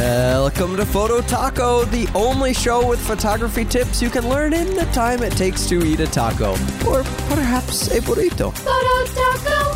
Welcome to Photo Taco, the only show with photography tips you can learn in the time it takes to eat a taco, or perhaps a burrito. Photo Taco.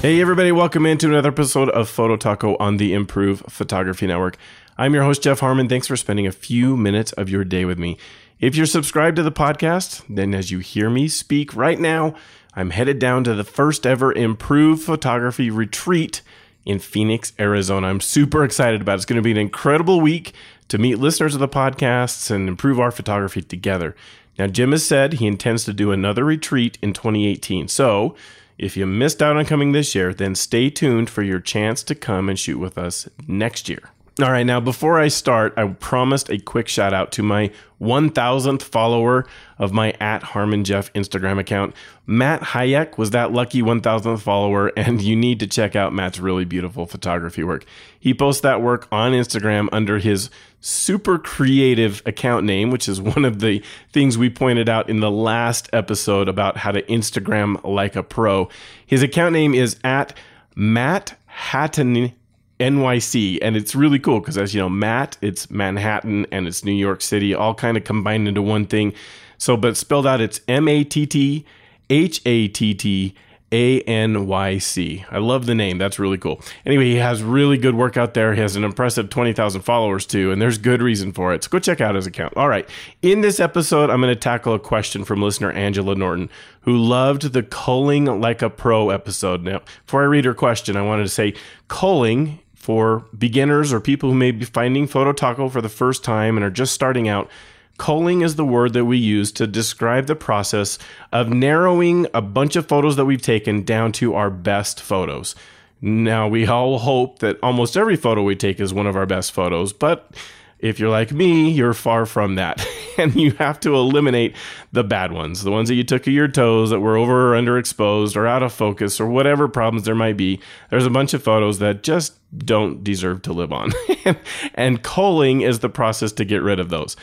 Hey, everybody, welcome into another episode of Photo Taco on the Improve Photography Network. I'm your host, Jeff Harmon. Thanks for spending a few minutes of your day with me. If you're subscribed to the podcast, then as you hear me speak right now, I'm headed down to the first ever Improve Photography Retreat in Phoenix, Arizona. I'm super excited about it. It's going to be an incredible week to meet listeners of the podcasts and improve our photography together. Now, Jim has said he intends to do another retreat in 2018. So, if you missed out on coming this year, then stay tuned for your chance to come and shoot with us next year. All right, now before I start, I promised a quick shout out to my 1000th follower of my at Harmon Jeff Instagram account. Matt Hayek was that lucky 1000th follower, and you need to check out Matt's really beautiful photography work. He posts that work on Instagram under his super creative account name, which is one of the things we pointed out in the last episode about how to Instagram like a pro. His account name is at Matt Hatton NYC, and it's really cool because as you know, Matt, it's Manhattan and it's New York City, all kind of combined into one thing. So, but spelled out, it's M A T T H A T T A N Y C. I love the name. That's really cool. Anyway, he has really good work out there. He has an impressive 20,000 followers too, and there's good reason for it. So go check out his account. All right. In this episode, I'm going to tackle a question from listener Angela Norton, who loved the culling like a pro episode. Now, before I read her question, I wanted to say culling for beginners or people who may be finding Photo Taco for the first time and are just starting out, culling is the word that we use to describe the process of narrowing a bunch of photos that we've taken down to our best photos. Now, we all hope that almost every photo we take is one of our best photos, but if you're like me, you're far from that. and you have to eliminate the bad ones, the ones that you took of your toes that were over or underexposed or out of focus or whatever problems there might be. There's a bunch of photos that just don't deserve to live on. and culling is the process to get rid of those.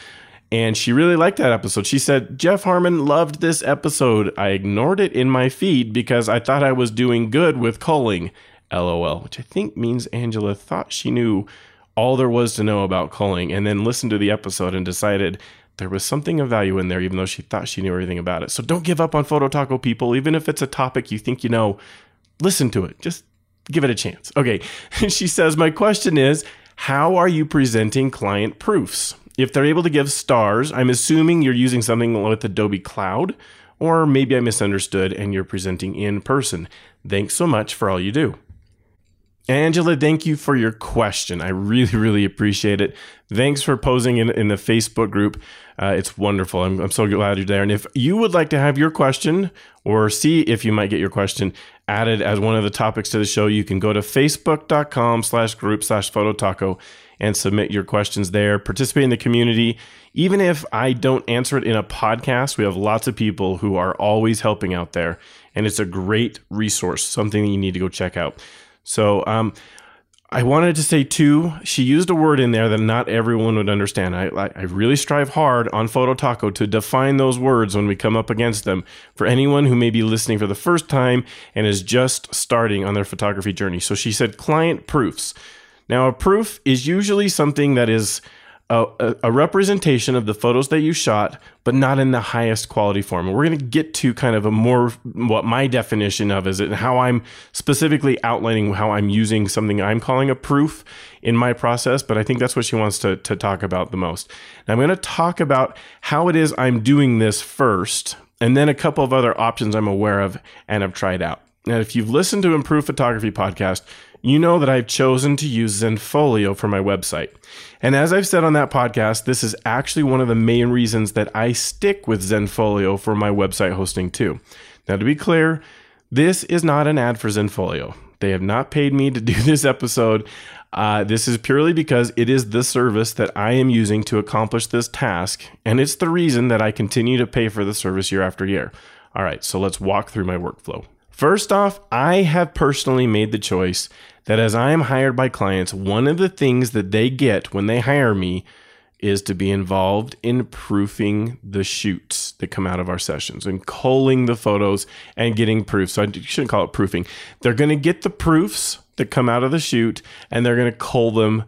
And she really liked that episode. She said, Jeff Harmon loved this episode. I ignored it in my feed because I thought I was doing good with culling. LOL, which I think means Angela thought she knew all there was to know about culling and then listened to the episode and decided there was something of value in there, even though she thought she knew everything about it. So don't give up on Photo Taco, people. Even if it's a topic you think you know, listen to it. Just give it a chance. Okay. she says, My question is how are you presenting client proofs? If they're able to give stars, I'm assuming you're using something with Adobe Cloud, or maybe I misunderstood and you're presenting in person. Thanks so much for all you do. Angela, thank you for your question. I really, really appreciate it. Thanks for posing in, in the Facebook group. Uh, it's wonderful. I'm, I'm so glad you're there. And if you would like to have your question or see if you might get your question added as one of the topics to the show, you can go to facebook.com slash group slash phototaco and submit your questions there. Participate in the community. Even if I don't answer it in a podcast, we have lots of people who are always helping out there. And it's a great resource, something that you need to go check out. So um, I wanted to say too, she used a word in there that not everyone would understand. I, I really strive hard on Photo Taco to define those words when we come up against them for anyone who may be listening for the first time and is just starting on their photography journey. So she said client proofs. Now, a proof is usually something that is a, a, representation of the photos that you shot, but not in the highest quality form. And we're going to get to kind of a more what my definition of is it and how I'm specifically outlining how I'm using something I'm calling a proof in my process. But I think that's what she wants to, to talk about the most. And I'm going to talk about how it is I'm doing this first, and then a couple of other options I'm aware of and have tried out. Now, if you've listened to Improve Photography podcast, you know that I've chosen to use Zenfolio for my website. And as I've said on that podcast, this is actually one of the main reasons that I stick with Zenfolio for my website hosting too. Now, to be clear, this is not an ad for Zenfolio. They have not paid me to do this episode. Uh, this is purely because it is the service that I am using to accomplish this task, and it's the reason that I continue to pay for the service year after year. All right, so let's walk through my workflow. First off, I have personally made the choice that as I am hired by clients, one of the things that they get when they hire me is to be involved in proofing the shoots that come out of our sessions and culling the photos and getting proofs. So I shouldn't call it proofing. They're going to get the proofs that come out of the shoot and they're going to cull them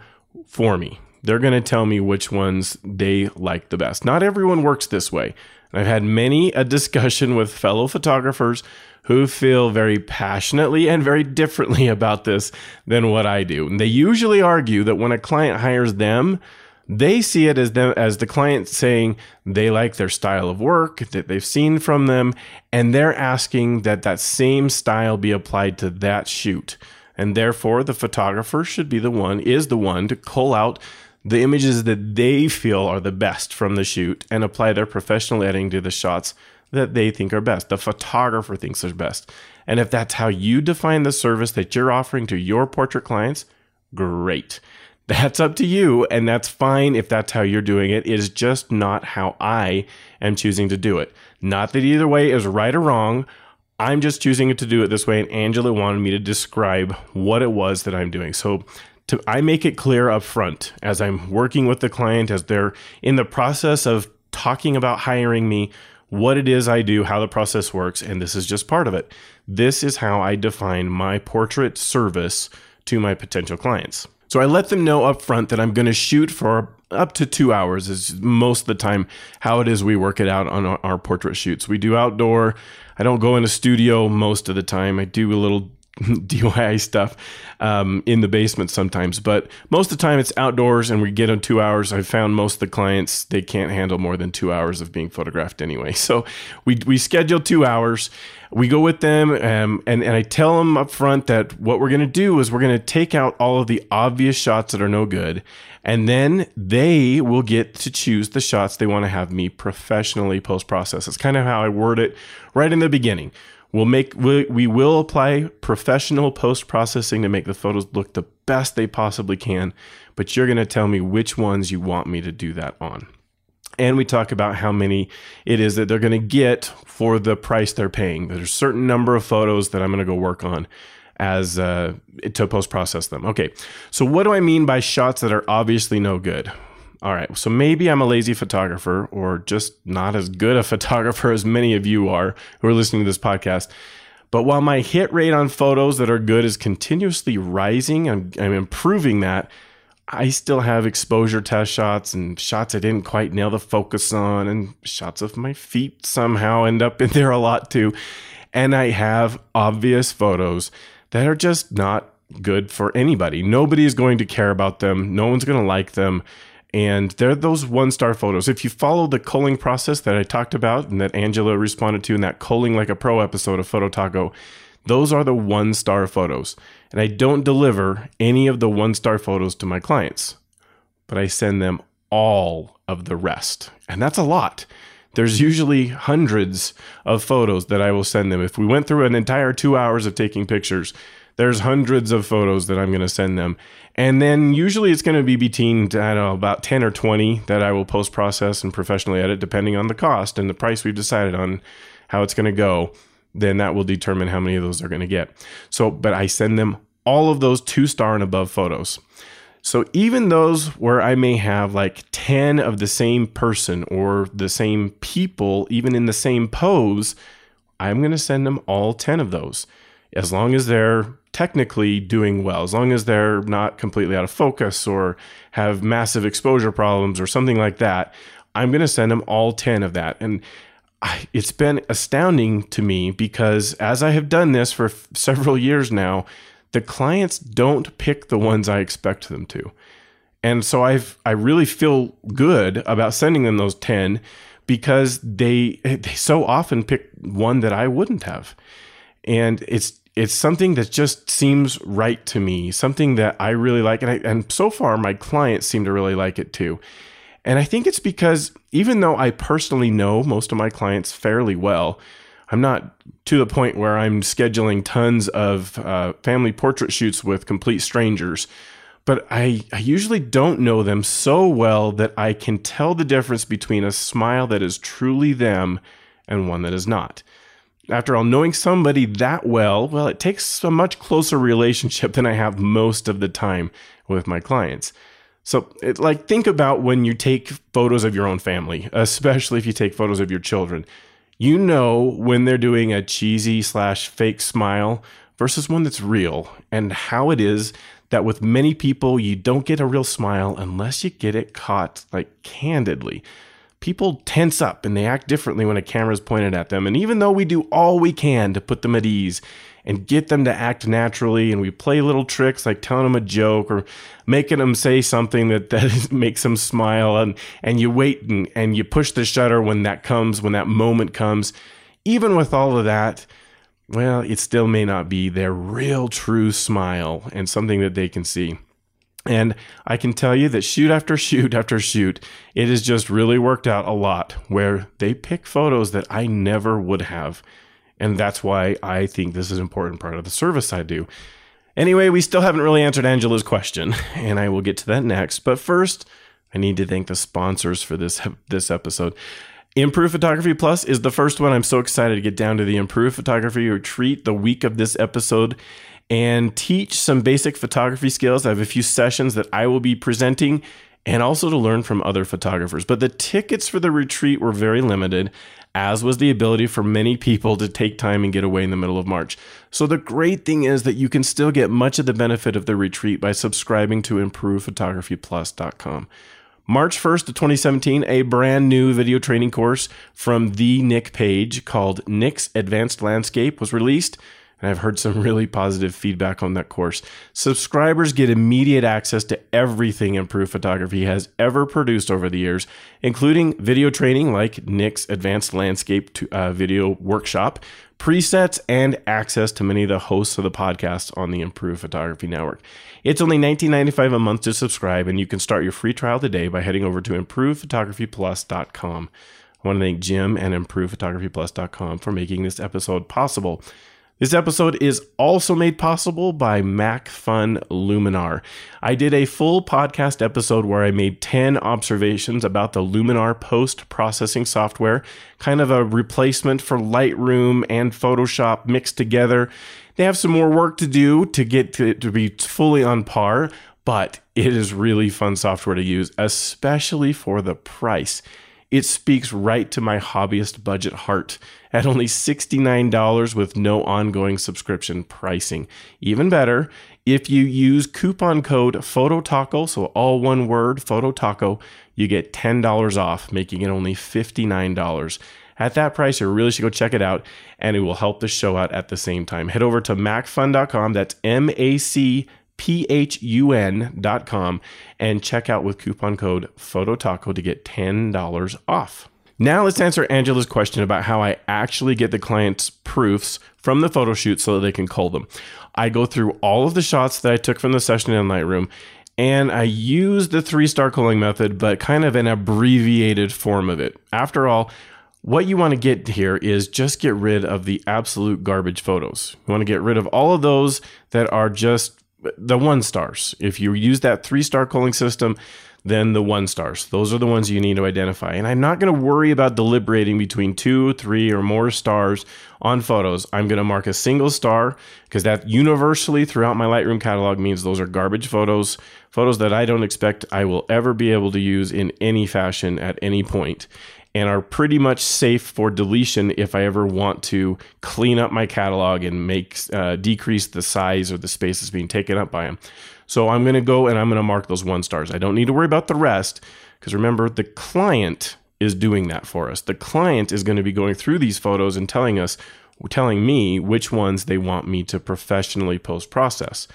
for me. They're going to tell me which ones they like the best. Not everyone works this way. I've had many a discussion with fellow photographers who feel very passionately and very differently about this than what I do. And they usually argue that when a client hires them, they see it as them as the client saying they like their style of work that they've seen from them and they're asking that that same style be applied to that shoot and therefore the photographer should be the one is the one to cull out the images that they feel are the best from the shoot and apply their professional editing to the shots that they think are best. The photographer thinks are best. And if that's how you define the service that you're offering to your portrait clients, great. That's up to you, and that's fine if that's how you're doing it. It is just not how I am choosing to do it. Not that either way is right or wrong. I'm just choosing to do it this way, and Angela wanted me to describe what it was that I'm doing. So to, I make it clear up front as I'm working with the client, as they're in the process of talking about hiring me, what it is I do, how the process works, and this is just part of it. This is how I define my portrait service to my potential clients. So I let them know up front that I'm going to shoot for up to two hours, is most of the time how it is we work it out on our portrait shoots. We do outdoor. I don't go in a studio most of the time. I do a little DIY stuff um, in the basement sometimes, but most of the time it's outdoors and we get in two hours. I've found most of the clients they can't handle more than two hours of being photographed anyway. So we we schedule two hours. We go with them um, and and I tell them up front that what we're going to do is we're going to take out all of the obvious shots that are no good, and then they will get to choose the shots they want to have me professionally post process. It's kind of how I word it right in the beginning We'll make we, we will apply professional post processing to make the photos look the best they possibly can, but you're going to tell me which ones you want me to do that on. And we talk about how many it is that they're going to get for the price they're paying. There's a certain number of photos that I'm going to go work on as uh, to post process them. Okay, so what do I mean by shots that are obviously no good? All right, so maybe I'm a lazy photographer or just not as good a photographer as many of you are who are listening to this podcast. But while my hit rate on photos that are good is continuously rising, I'm, I'm improving that. I still have exposure test shots and shots I didn't quite nail the focus on, and shots of my feet somehow end up in there a lot too. And I have obvious photos that are just not good for anybody. Nobody is going to care about them, no one's going to like them and they're those one star photos. If you follow the culling process that I talked about and that Angela responded to in that culling like a pro episode of Photo Taco, those are the one star photos. And I don't deliver any of the one star photos to my clients, but I send them all of the rest. And that's a lot. There's usually hundreds of photos that I will send them. If we went through an entire two hours of taking pictures, there's hundreds of photos that I'm going to send them. And then usually it's going to be between, I don't know, about 10 or 20 that I will post process and professionally edit, depending on the cost and the price we've decided on how it's going to go. Then that will determine how many of those are going to get. So, but I send them all of those two star and above photos. So even those where I may have like 10 of the same person or the same people, even in the same pose, I'm going to send them all 10 of those as long as they're technically doing well, as long as they're not completely out of focus or have massive exposure problems or something like that, I'm going to send them all 10 of that. And I, it's been astounding to me because as I have done this for f- several years now, the clients don't pick the ones I expect them to. And so I've I really feel good about sending them those 10 because they they so often pick one that I wouldn't have. And it's it's something that just seems right to me, something that I really like. And, I, and so far, my clients seem to really like it too. And I think it's because even though I personally know most of my clients fairly well, I'm not to the point where I'm scheduling tons of uh, family portrait shoots with complete strangers. But I, I usually don't know them so well that I can tell the difference between a smile that is truly them and one that is not. After all, knowing somebody that well, well, it takes a much closer relationship than I have most of the time with my clients. So, it, like, think about when you take photos of your own family, especially if you take photos of your children. You know when they're doing a cheesy slash fake smile versus one that's real, and how it is that with many people, you don't get a real smile unless you get it caught like candidly. People tense up and they act differently when a camera is pointed at them. And even though we do all we can to put them at ease and get them to act naturally, and we play little tricks like telling them a joke or making them say something that, that makes them smile, and, and you wait and, and you push the shutter when that comes, when that moment comes, even with all of that, well, it still may not be their real true smile and something that they can see. And I can tell you that shoot after shoot after shoot, it has just really worked out a lot where they pick photos that I never would have. And that's why I think this is an important part of the service I do. Anyway, we still haven't really answered Angela's question, and I will get to that next. But first, I need to thank the sponsors for this this episode. Improve Photography Plus is the first one. I'm so excited to get down to the Improve Photography retreat the week of this episode and teach some basic photography skills. I have a few sessions that I will be presenting and also to learn from other photographers. But the tickets for the retreat were very limited, as was the ability for many people to take time and get away in the middle of March. So the great thing is that you can still get much of the benefit of the retreat by subscribing to improvephotographyplus.com. March 1st of 2017, a brand new video training course from the Nick Page called Nick's Advanced Landscape was released. And I've heard some really positive feedback on that course. Subscribers get immediate access to everything Improve Photography has ever produced over the years, including video training like Nick's Advanced Landscape to, uh, Video Workshop, presets, and access to many of the hosts of the podcast on the Improve Photography Network. It's only $19.95 a month to subscribe, and you can start your free trial today by heading over to improvephotographyplus.com. I want to thank Jim and improvephotographyplus.com for making this episode possible. This episode is also made possible by Macphun Luminar. I did a full podcast episode where I made 10 observations about the Luminar post processing software, kind of a replacement for Lightroom and Photoshop mixed together. They have some more work to do to get to, to be fully on par, but it is really fun software to use, especially for the price. It speaks right to my hobbyist budget heart at only $69 with no ongoing subscription pricing. Even better, if you use coupon code PHOTOTACO, so all one word, PHOTOTACO, you get $10 off, making it only $59. At that price, you really should go check it out, and it will help the show out at the same time. Head over to macphun.com, that's M A C phun.com and check out with coupon code PHOTOTACO to get $10 off. Now let's answer Angela's question about how I actually get the client's proofs from the photo shoot so that they can cull them. I go through all of the shots that I took from the session in Lightroom and I use the three star culling method, but kind of an abbreviated form of it. After all, what you want to get here is just get rid of the absolute garbage photos. You want to get rid of all of those that are just the one stars. If you use that three star culling system, then the one stars. Those are the ones you need to identify. And I'm not going to worry about deliberating between two, three, or more stars on photos. I'm going to mark a single star because that universally throughout my Lightroom catalog means those are garbage photos, photos that I don't expect I will ever be able to use in any fashion at any point and are pretty much safe for deletion if I ever want to clean up my catalog and make uh, decrease the size or the space that's being taken up by them. So I'm going to go and I'm going to mark those one stars. I don't need to worry about the rest because remember the client is doing that for us. The client is going to be going through these photos and telling us telling me which ones they want me to professionally post process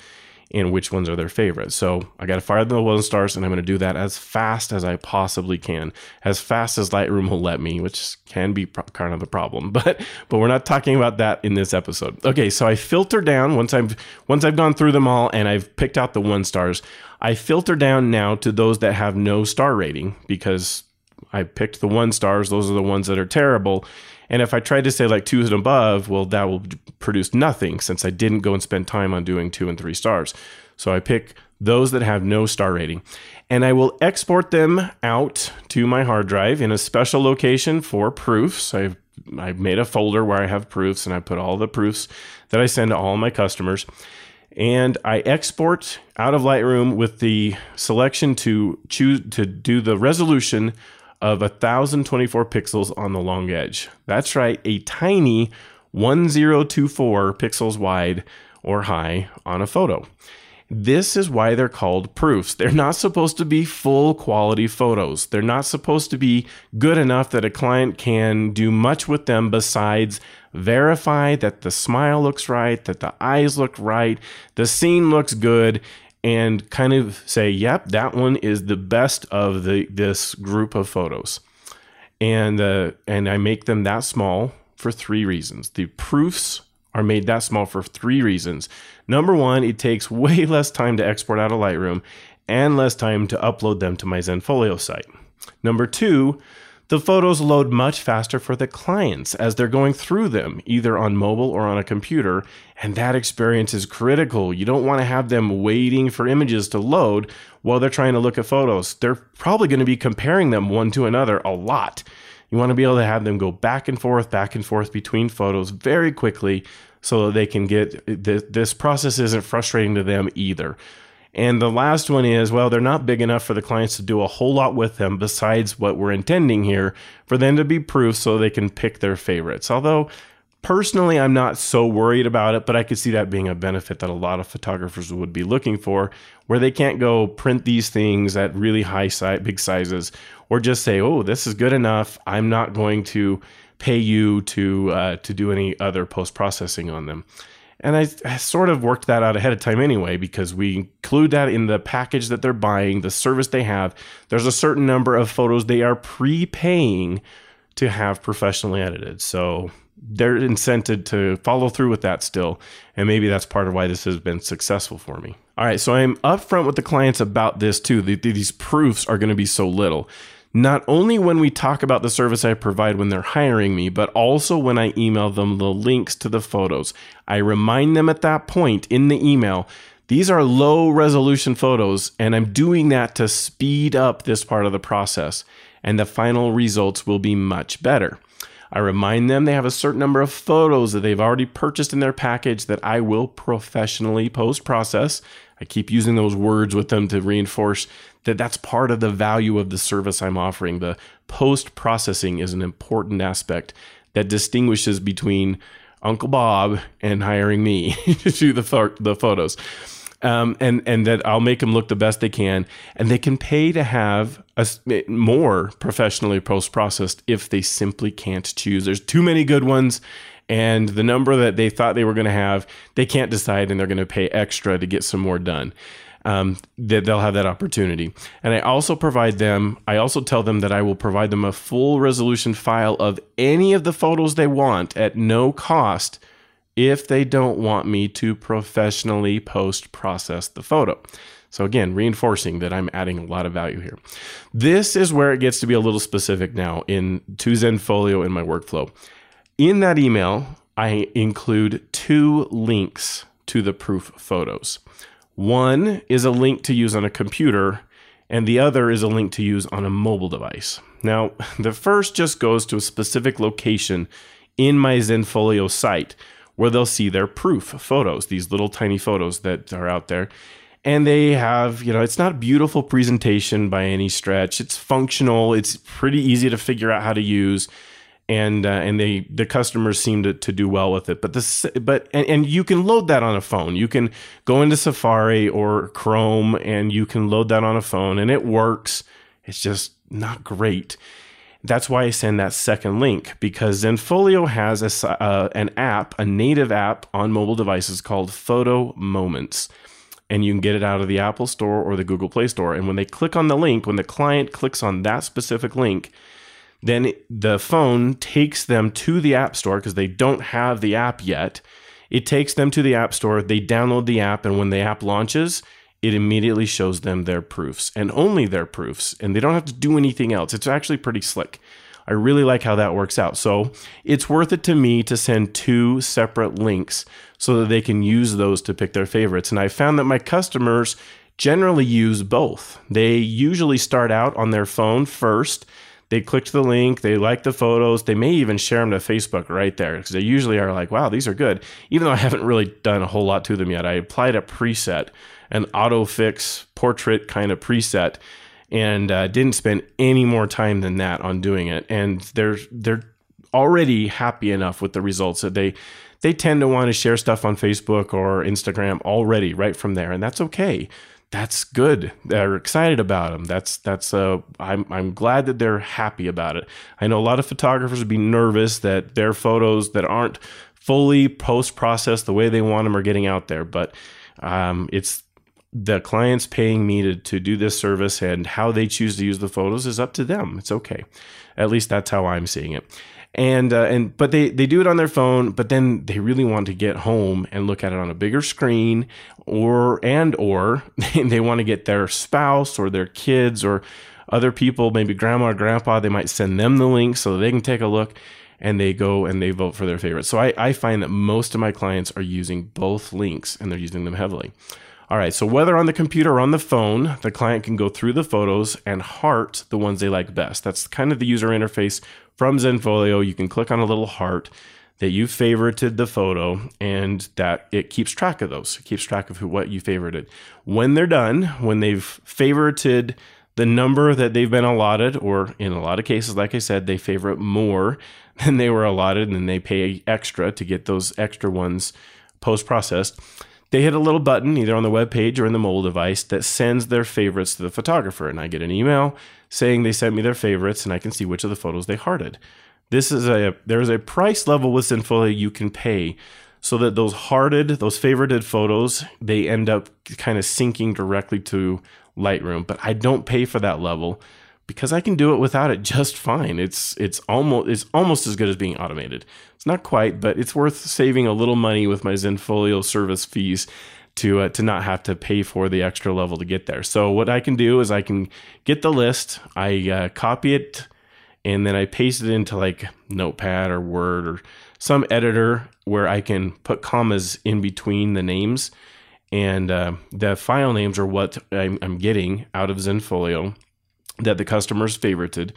and which ones are their favorites. So I got to fire the one stars, and I'm going to do that as fast as I possibly can, as fast as Lightroom will let me, which can be kind of a problem. But but we're not talking about that in this episode. Okay, so I filter down once I've once I've gone through them all and I've picked out the one stars. I filter down now to those that have no star rating because I picked the one stars. Those are the ones that are terrible. And if I tried to say like two and above, well, that will produce nothing since I didn't go and spend time on doing two and three stars. So I pick those that have no star rating and I will export them out to my hard drive in a special location for proofs. I've I've made a folder where I have proofs and I put all the proofs that I send to all my customers. And I export out of Lightroom with the selection to choose to do the resolution of 1024 pixels on the long edge. That's right, a tiny 1024 pixels wide or high on a photo. This is why they're called proofs. They're not supposed to be full quality photos. They're not supposed to be good enough that a client can do much with them besides verify that the smile looks right, that the eyes look right, the scene looks good, and kind of say, "Yep, that one is the best of the this group of photos." And uh, and I make them that small for three reasons. The proofs are made that small for three reasons. Number one, it takes way less time to export out of Lightroom and less time to upload them to my Zenfolio site. Number two, the photos load much faster for the clients as they're going through them, either on mobile or on a computer, and that experience is critical. You don't want to have them waiting for images to load while they're trying to look at photos. They're probably going to be comparing them one to another a lot. You want to be able to have them go back and forth, back and forth between photos very quickly so that they can get this process isn't frustrating to them either. And the last one is well, they're not big enough for the clients to do a whole lot with them besides what we're intending here for them to be proof so they can pick their favorites. Although, personally, I'm not so worried about it, but I could see that being a benefit that a lot of photographers would be looking for, where they can't go print these things at really high size, big sizes, or just say, oh, this is good enough. I'm not going to pay you to uh, to do any other post processing on them. And I, I, sort of worked that out ahead of time anyway, because we include that in the package that they're buying, the service they have. There's a certain number of photos they are prepaying to have professionally edited. So they're incented to follow through with that still. And maybe that's part of why this has been successful for me. All right, so I'm upfront with the clients about this too. These proofs are going to be so little not only when we talk about the service I provide when they're hiring me, but also when I email them the links to the photos. I remind them at that point in the email these are low resolution photos, and I'm doing that to speed up this part of the process, and the final results will be much better. I remind them they have a certain number of photos that they've already purchased in their package that I will professionally post process. I keep using those words with them to reinforce that that's part of the value of the service I'm offering. The post processing is an important aspect that distinguishes between Uncle Bob and hiring me to do the, the photos. Um, and and that I'll make them look the best they can, and they can pay to have a, more professionally post processed if they simply can't choose. There's too many good ones, and the number that they thought they were going to have, they can't decide, and they're going to pay extra to get some more done um, that they'll have that opportunity. And I also provide them, I also tell them that I will provide them a full resolution file of any of the photos they want at no cost if they don't want me to professionally post process the photo. So, again, reinforcing that I'm adding a lot of value here. This is where it gets to be a little specific now in to Zenfolio in my workflow. In that email, I include two links to the proof photos. One is a link to use on a computer, and the other is a link to use on a mobile device. Now, the first just goes to a specific location in my Zenfolio site where they'll see their proof photos, these little tiny photos that are out there. And they have, you know, it's not a beautiful presentation by any stretch. It's functional, it's pretty easy to figure out how to use and uh, and they the customers seem to, to do well with it. But this but and, and you can load that on a phone. You can go into Safari or Chrome and you can load that on a phone and it works. It's just not great. That's why I send that second link because Zenfolio has a, uh, an app, a native app on mobile devices called Photo Moments. And you can get it out of the Apple Store or the Google Play Store. And when they click on the link, when the client clicks on that specific link, then the phone takes them to the App Store because they don't have the app yet. It takes them to the App Store, they download the app, and when the app launches, it immediately shows them their proofs and only their proofs, and they don't have to do anything else. It's actually pretty slick. I really like how that works out. So it's worth it to me to send two separate links so that they can use those to pick their favorites. And I found that my customers generally use both. They usually start out on their phone first they clicked the link, they like the photos, they may even share them to Facebook right there because they usually are like, wow, these are good. Even though I haven't really done a whole lot to them yet, I applied a preset, an auto fix portrait kind of preset, and uh, didn't spend any more time than that on doing it. And they're they're already happy enough with the results that they they tend to want to share stuff on Facebook or Instagram already right from there, and that's okay. That's good. They're excited about them. That's that's uh I'm I'm glad that they're happy about it. I know a lot of photographers would be nervous that their photos that aren't fully post processed the way they want them are getting out there, but um, it's the clients paying me to, to do this service and how they choose to use the photos is up to them. It's okay. At least that's how I'm seeing it and uh, and but they they do it on their phone but then they really want to get home and look at it on a bigger screen or and or they want to get their spouse or their kids or other people maybe grandma or grandpa they might send them the link so they can take a look and they go and they vote for their favorite. So I, I find that most of my clients are using both links and they're using them heavily all right, so whether on the computer or on the phone, the client can go through the photos and heart the ones they like best. That's kind of the user interface from Zenfolio. You can click on a little heart that you favorited the photo and that it keeps track of those. It keeps track of who, what you favorited. When they're done, when they've favorited the number that they've been allotted, or in a lot of cases, like I said, they favorite more than they were allotted and then they pay extra to get those extra ones post processed they hit a little button either on the web page or in the mobile device that sends their favorites to the photographer and i get an email saying they sent me their favorites and i can see which of the photos they hearted. This is a there's a price level with Zenfolio you can pay so that those hearted those favorited photos they end up kind of syncing directly to lightroom but i don't pay for that level because I can do it without it just fine. It's it's almost it's almost as good as being automated. It's not quite, but it's worth saving a little money with my Zenfolio service fees to uh, to not have to pay for the extra level to get there. So what I can do is I can get the list, I uh, copy it, and then I paste it into like Notepad or Word or some editor where I can put commas in between the names. And uh, the file names are what I'm, I'm getting out of Zenfolio that the customers favorited.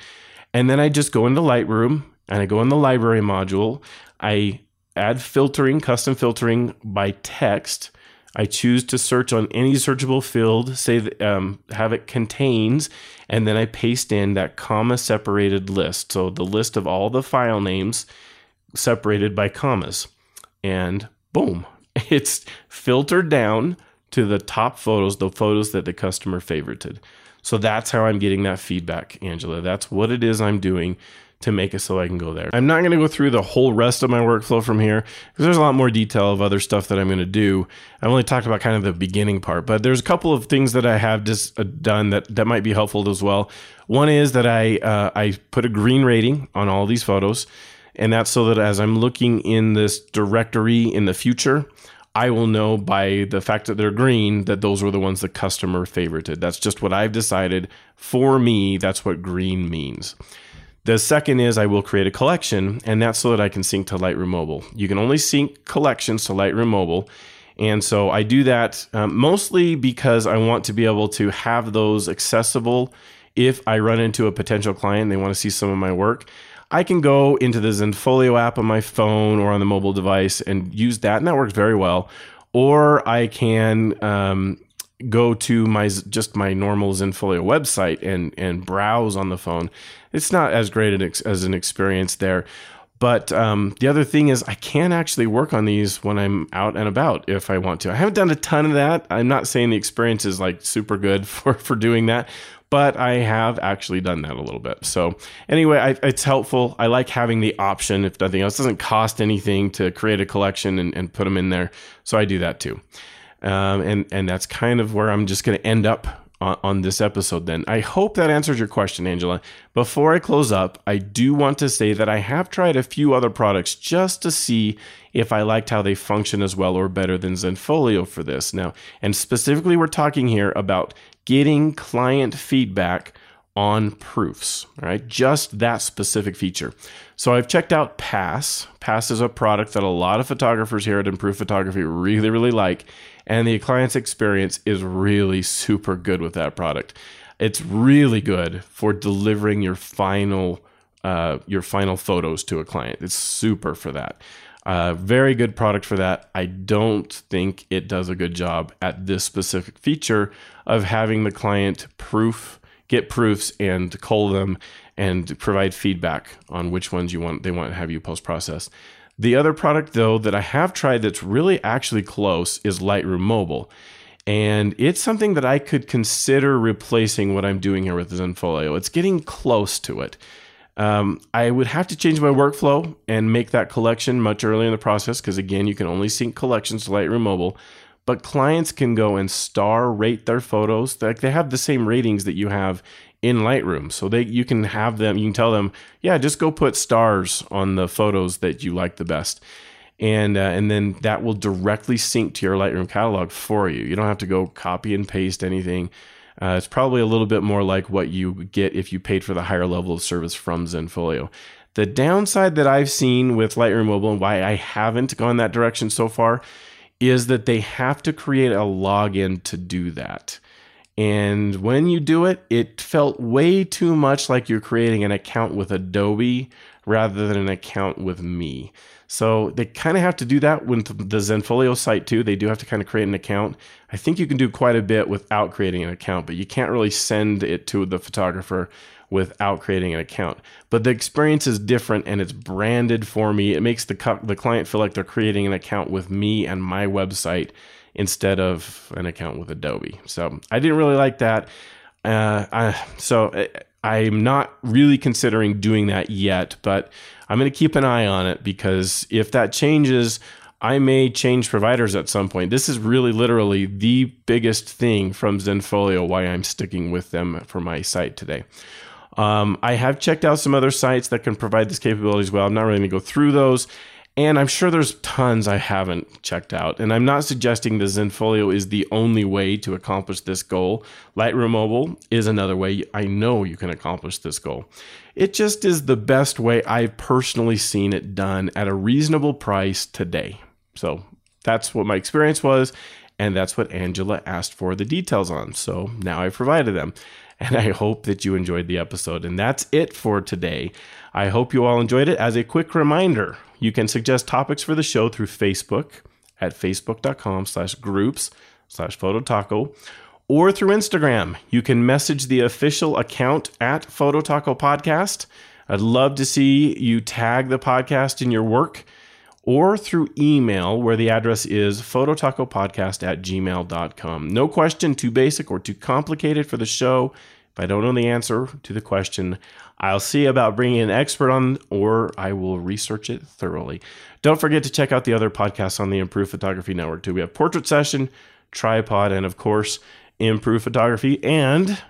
And then I just go into Lightroom and I go in the library module. I add filtering, custom filtering by text. I choose to search on any searchable field, say that, um, have it contains, and then I paste in that comma separated list. So the list of all the file names separated by commas. And boom, it's filtered down to the top photos, the photos that the customer favorited. So that's how I'm getting that feedback, Angela. That's what it is I'm doing to make it so I can go there. I'm not going to go through the whole rest of my workflow from here because there's a lot more detail of other stuff that I'm going to do. I've only talked about kind of the beginning part, but there's a couple of things that I have just uh, done that that might be helpful as well. One is that I uh, I put a green rating on all these photos, and that's so that as I'm looking in this directory in the future, I will know by the fact that they're green that those were the ones the customer favorited. That's just what I've decided for me. That's what green means. The second is I will create a collection, and that's so that I can sync to Lightroom Mobile. You can only sync collections to Lightroom Mobile. And so I do that um, mostly because I want to be able to have those accessible if I run into a potential client and they want to see some of my work. I can go into the Zenfolio app on my phone or on the mobile device and use that, and that works very well. Or I can um, go to my just my normal Zenfolio website and and browse on the phone. It's not as great as an experience there. But um, the other thing is, I can actually work on these when I'm out and about if I want to. I haven't done a ton of that. I'm not saying the experience is like super good for for doing that, but I have actually done that a little bit. So anyway, I, it's helpful. I like having the option. If nothing else, it doesn't cost anything to create a collection and, and put them in there. So I do that too. Um, and and that's kind of where I'm just going to end up on, on, this episode. Then I hope that answers your question, Angela. Before I close up, I do want to say that I have tried a few other products just to see if I liked how they function as well or better than Zenfolio for this. Now, and specifically, we're talking here about getting client feedback on proofs, right? Just that specific feature. So I've checked out Pass. Pass is a product that a lot of photographers here at Improve Photography really, really like. And the client's experience is really super good with that product. It's really good for delivering your final uh, your final photos to a client. It's super for that. Uh, very good product for that. I don't think it does a good job at this specific feature of having the client proof, get proofs, and call them and provide feedback on which ones you want they want to have you post process. The other product, though, that I have tried that's really actually close is Lightroom Mobile. And it's something that I could consider replacing what I'm doing here with Zenfolio. It's getting close to it. Um, I would have to change my workflow and make that collection much earlier in the process because, again, you can only sync collections to Lightroom Mobile. But clients can go and star rate their photos. Like they have the same ratings that you have in Lightroom. So they you can have them, you can tell them, yeah, just go put stars on the photos that you like the best. And, uh, and then that will directly sync to your Lightroom catalog for you. You don't have to go copy and paste anything. Uh, it's probably a little bit more like what you get if you paid for the higher level of service from Zenfolio. The downside that I've seen with Lightroom Mobile and why I haven't gone that direction so far is that they have to create a login to do that. And when you do it, it felt way too much like you're creating an account with Adobe rather than an account with me. So they kind of have to do that with the Zenfolio site too. They do have to kind of create an account. I think you can do quite a bit without creating an account, but you can't really send it to the photographer without creating an account. But the experience is different and it's branded for me. It makes the the client feel like they're creating an account with me and my website instead of an account with Adobe. So I didn't really like that. Uh, I, so uh, I'm not really considering doing that yet, but I'm going to keep an eye on it because if that changes, I may change providers at some point. This is really literally the biggest thing from Zenfolio why I'm sticking with them for my site today. Um, I have checked out some other sites that can provide this capability as well. I'm not really going to go through those. And I'm sure there's tons I haven't checked out. And I'm not suggesting the Zenfolio is the only way to accomplish this goal. Lightroom Mobile is another way I know you can accomplish this goal. It just is the best way I've personally seen it done at a reasonable price today. So that's what my experience was. And that's what Angela asked for the details on. So now I've provided them. And I hope that you enjoyed the episode. And that's it for today. I hope you all enjoyed it. As a quick reminder, you can suggest topics for the show through Facebook at facebook.com slash groups slash phototaco or through Instagram. You can message the official account at Phototaco Podcast. I'd love to see you tag the podcast in your work or through email where the address is phototacopodcast at gmail.com. No question too basic or too complicated for the show. If I don't know the answer to the question, I'll see about bringing an expert on or I will research it thoroughly. Don't forget to check out the other podcasts on the Improved Photography Network too. We have Portrait Session, Tripod, and of course, Improved Photography. And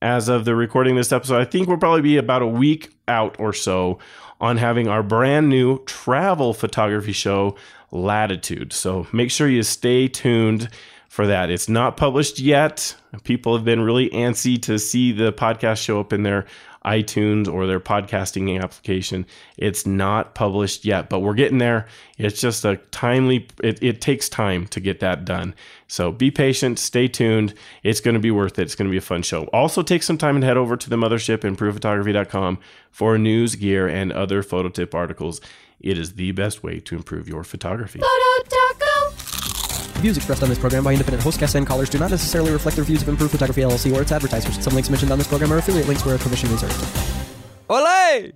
as of the recording this episode, I think we'll probably be about a week out or so on having our brand new travel photography show, Latitude. So make sure you stay tuned for that. It's not published yet. People have been really antsy to see the podcast show up in their iTunes or their podcasting application. It's not published yet, but we're getting there. It's just a timely, it, it takes time to get that done. So be patient, stay tuned. It's going to be worth it. It's going to be a fun show. Also, take some time and head over to the mothership, improvephotography.com, for news, gear, and other photo tip articles. It is the best way to improve your photography. Photo. Views expressed on this program by independent host guests and callers do not necessarily reflect the views of Improved Photography LLC or its advertisers. Some links mentioned on this program are affiliate links where a commission reserved. Olay!